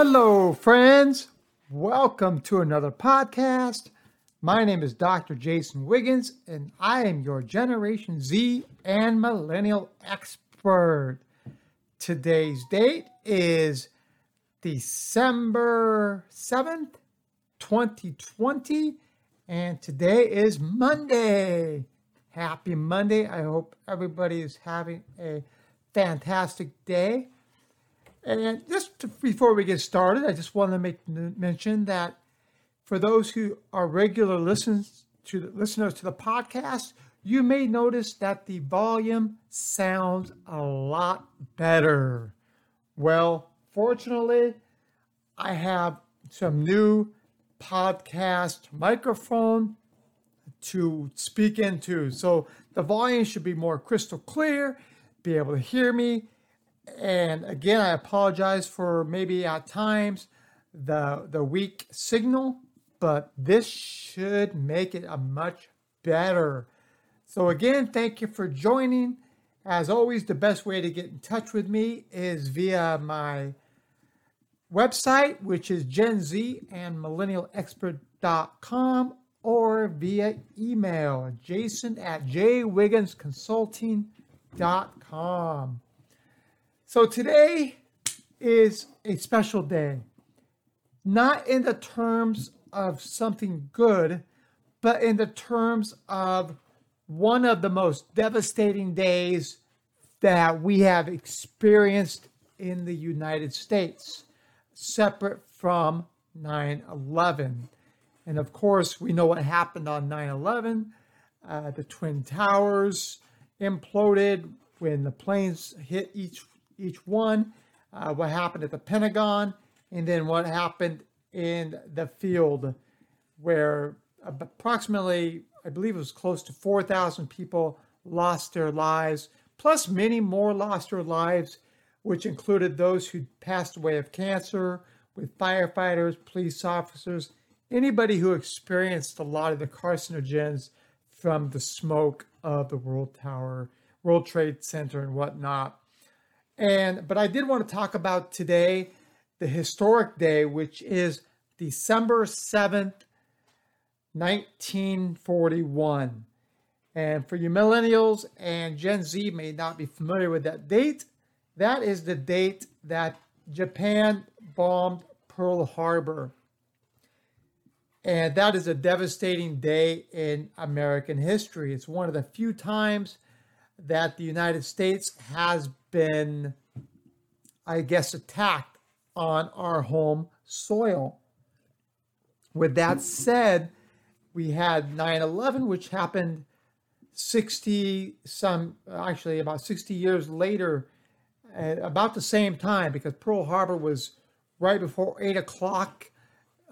Hello, friends. Welcome to another podcast. My name is Dr. Jason Wiggins, and I am your Generation Z and Millennial expert. Today's date is December 7th, 2020, and today is Monday. Happy Monday. I hope everybody is having a fantastic day. And just to, before we get started, I just want to make mention that for those who are regular to the, listeners to the podcast, you may notice that the volume sounds a lot better. Well, fortunately, I have some new podcast microphone to speak into. So the volume should be more crystal clear, be able to hear me. And again, I apologize for maybe at times the the weak signal, but this should make it a much better. So again, thank you for joining. As always, the best way to get in touch with me is via my website, which is Gen Z and millennialexpert.com or via email, jason at jwigginsconsulting.com. So today is a special day, not in the terms of something good, but in the terms of one of the most devastating days that we have experienced in the United States, separate from 9 11. And of course, we know what happened on 9 11. Uh, the Twin Towers imploded when the planes hit each, each one, uh, what happened at the Pentagon, and then what happened in the field where approximately, I believe it was close to 4,000 people lost their lives, plus many more lost their lives, which included those who passed away of cancer, with firefighters, police officers, anybody who experienced a lot of the carcinogens from the smoke of the World Tower, World Trade Center, and whatnot. And but I did want to talk about today the historic day, which is December 7th, 1941. And for you millennials and Gen Z may not be familiar with that date, that is the date that Japan bombed Pearl Harbor. And that is a devastating day in American history. It's one of the few times that the United States has been, I guess, attacked on our home soil. With that said, we had 9 11, which happened 60 some, actually, about 60 years later, at about the same time, because Pearl Harbor was right before 8 o'clock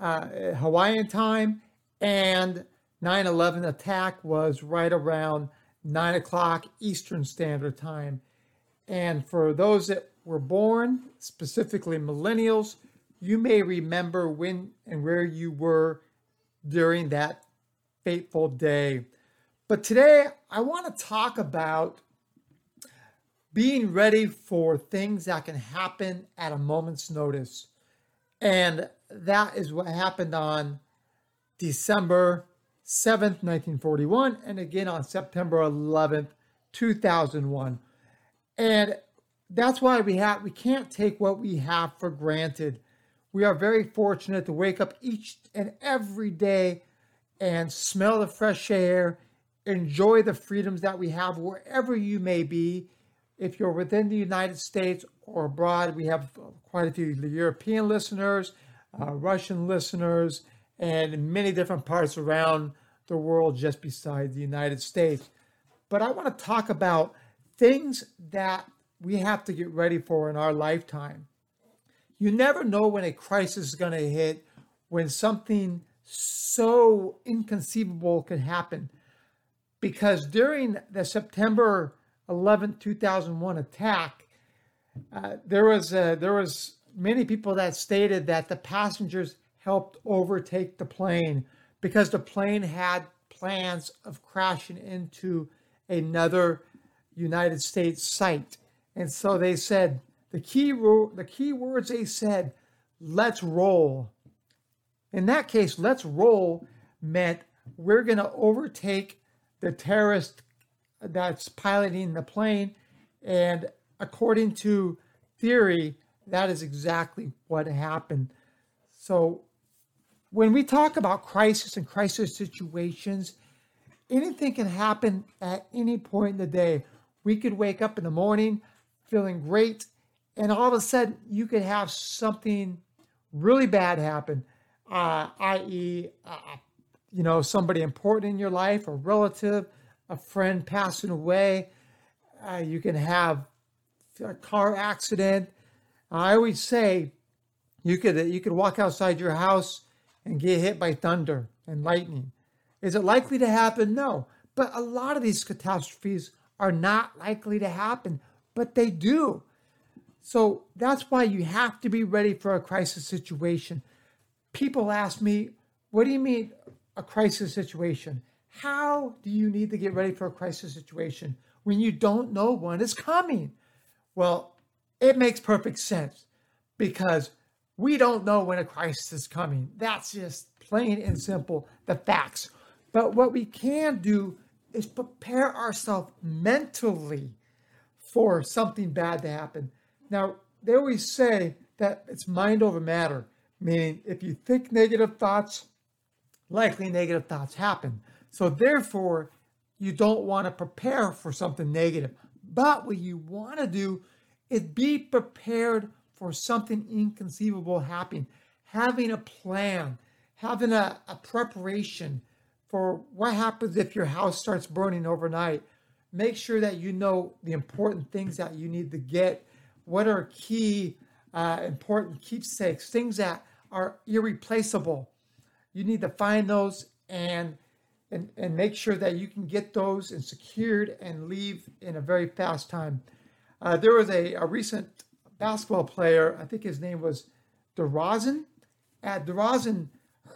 uh, Hawaiian time, and 9 11 attack was right around 9 o'clock Eastern Standard Time. And for those that were born, specifically millennials, you may remember when and where you were during that fateful day. But today, I want to talk about being ready for things that can happen at a moment's notice. And that is what happened on December 7th, 1941, and again on September 11th, 2001. And that's why we have we can't take what we have for granted. We are very fortunate to wake up each and every day and smell the fresh air, enjoy the freedoms that we have wherever you may be. If you're within the United States or abroad, we have quite a few European listeners, uh, Russian listeners, and many different parts around the world just beside the United States. But I want to talk about things that we have to get ready for in our lifetime. You never know when a crisis is going to hit, when something so inconceivable could happen. Because during the September 11, 2001 attack, uh, there was uh, there was many people that stated that the passengers helped overtake the plane because the plane had plans of crashing into another United States site. And so they said the key the key words they said let's roll. In that case, let's roll meant we're going to overtake the terrorist that's piloting the plane. And according to theory, that is exactly what happened. So when we talk about crisis and crisis situations, anything can happen at any point in the day. We could wake up in the morning feeling great, and all of a sudden you could have something really bad happen, uh, i.e., uh, you know, somebody important in your life, a relative, a friend passing away. Uh, you can have a car accident. I always say you could you could walk outside your house and get hit by thunder and lightning. Is it likely to happen? No. But a lot of these catastrophes are not likely to happen, but they do. So that's why you have to be ready for a crisis situation. People ask me, what do you mean a crisis situation? How do you need to get ready for a crisis situation when you don't know when it's coming? Well, it makes perfect sense because we don't know when a crisis is coming. That's just plain and simple the facts. But what we can do is prepare ourselves mentally for something bad to happen. Now, they always say that it's mind over matter, meaning if you think negative thoughts, likely negative thoughts happen. So, therefore, you don't want to prepare for something negative. But what you want to do is be prepared for something inconceivable happening, having a plan, having a, a preparation for what happens if your house starts burning overnight. Make sure that you know the important things that you need to get. What are key, uh, important keepsakes, things that are irreplaceable. You need to find those and and, and make sure that you can get those and secured and leave in a very fast time. Uh, there was a, a recent basketball player, I think his name was DeRozan. At DeRozan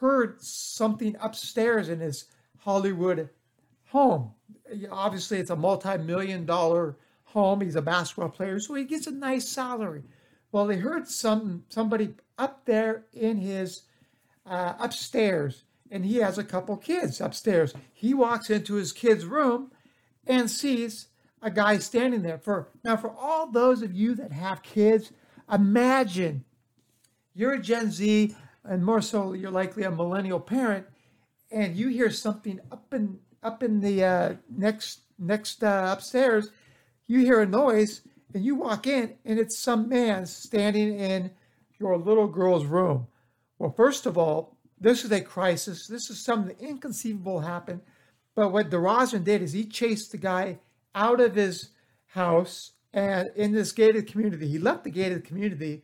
heard something upstairs in his Hollywood home. Obviously, it's a multi-million dollar home. He's a basketball player, so he gets a nice salary. Well, they heard some somebody up there in his uh, upstairs, and he has a couple kids upstairs. He walks into his kid's room and sees a guy standing there. For now, for all those of you that have kids, imagine you're a Gen Z, and more so, you're likely a millennial parent, and you hear something up in up in the uh, next next uh, upstairs. You hear a noise, and you walk in, and it's some man standing in your little girl's room. Well, first of all, this is a crisis. This is something inconceivable happened. But what DeRozan did is he chased the guy out of his house and in this gated community. He left the gated community,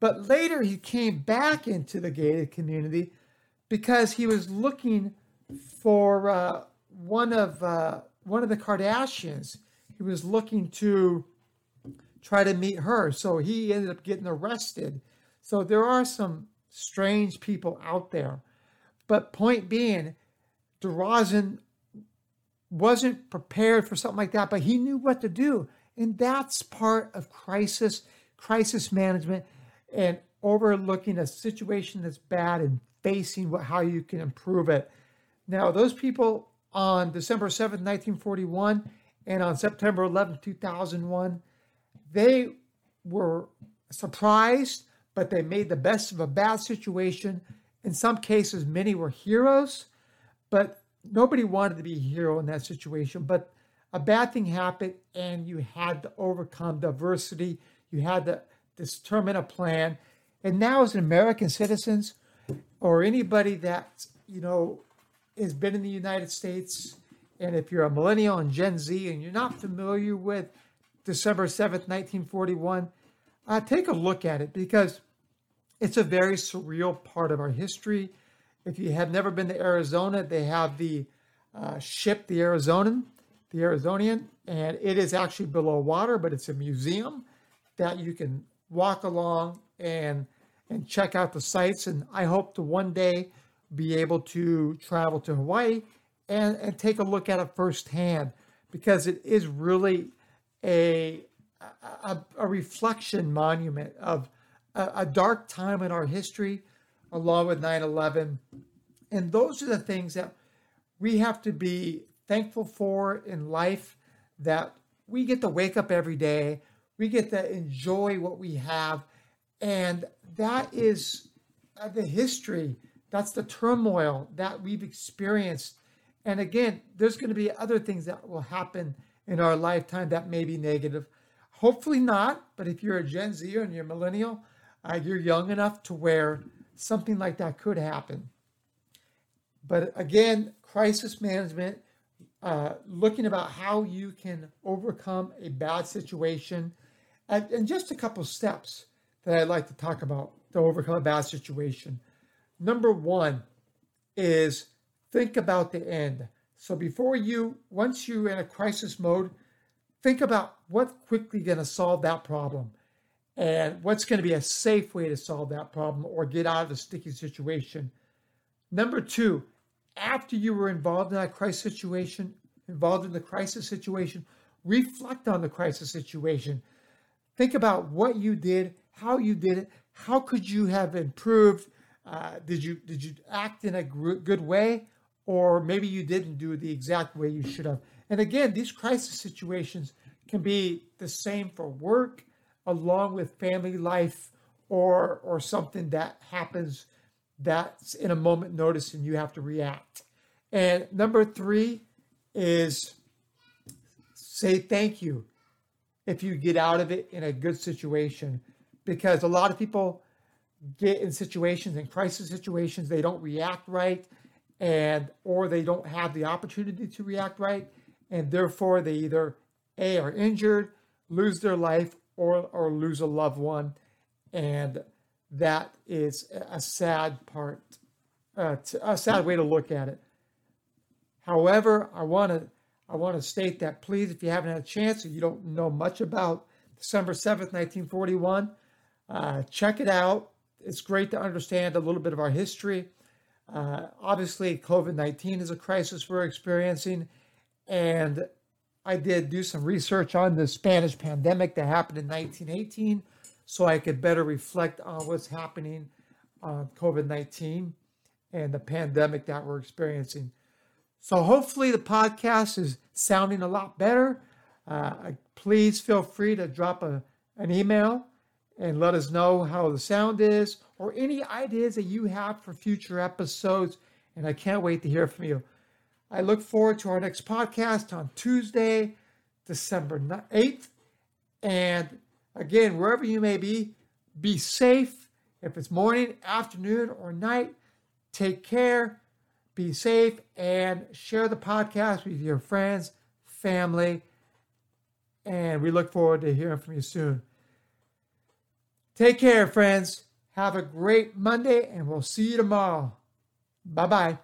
but later he came back into the gated community because he was looking for uh, one of uh, one of the Kardashians. He was looking to try to meet her, so he ended up getting arrested. So there are some strange people out there. But point being, DeRozan wasn't prepared for something like that, but he knew what to do. And that's part of crisis, crisis management, and overlooking a situation that's bad and facing what, how you can improve it. Now, those people on December 7th, 1941, and on September 11th, 2001, they were surprised, but they made the best of a bad situation. In some cases, many were heroes, but nobody wanted to be a hero in that situation, but a bad thing happened and you had to overcome diversity. You had to determine a plan. And now, as an American citizens or anybody that, you know, has been in the United States, and if you're a millennial and Gen Z and you're not familiar with December 7th, 1941, uh, take a look at it because it's a very surreal part of our history. If you have never been to Arizona, they have the uh, ship, the Arizonan, the Arizonian, and it is actually below water, but it's a museum that you can walk along and and check out the sites. And I hope to one day be able to travel to Hawaii and, and take a look at it firsthand because it is really a, a, a reflection monument of a, a dark time in our history, along with 9 11. And those are the things that we have to be thankful for in life that we get to wake up every day, we get to enjoy what we have. And that is uh, the history, that's the turmoil that we've experienced. And again, there's going to be other things that will happen in our lifetime that may be negative. Hopefully not, but if you're a Gen Z and you're a millennial, uh, you're young enough to where something like that could happen. But again, crisis management, uh, looking about how you can overcome a bad situation, and, and just a couple steps that I'd like to talk about to overcome a bad situation. Number one is think about the end. So before you, once you're in a crisis mode, think about what's quickly going to solve that problem and what's going to be a safe way to solve that problem or get out of the sticky situation. Number two, after you were involved in that crisis situation, involved in the crisis situation, reflect on the crisis situation. Think about what you did, how you did it, how could you have improved? Uh, did you did you act in a good way, or maybe you didn't do it the exact way you should have? And again, these crisis situations can be the same for work, along with family life, or or something that happens that's in a moment notice and you have to react. And number three is say thank you if you get out of it in a good situation. Because a lot of people get in situations, in crisis situations, they don't react right and or they don't have the opportunity to react right. And therefore they either A are injured, lose their life, or or lose a loved one. And that is a sad part, uh, a sad way to look at it. However, I want to I want to state that please, if you haven't had a chance or you don't know much about December 7th, 1941, uh, check it out. It's great to understand a little bit of our history. Uh, obviously, COVID 19 is a crisis we're experiencing. And I did do some research on the Spanish pandemic that happened in 1918 so I could better reflect on what's happening on COVID 19 and the pandemic that we're experiencing. So hopefully the podcast is sounding a lot better. Uh, please feel free to drop a, an email and let us know how the sound is or any ideas that you have for future episodes. And I can't wait to hear from you. I look forward to our next podcast on Tuesday, December 8th. And Again, wherever you may be, be safe. If it's morning, afternoon, or night, take care, be safe, and share the podcast with your friends, family, and we look forward to hearing from you soon. Take care, friends. Have a great Monday, and we'll see you tomorrow. Bye bye.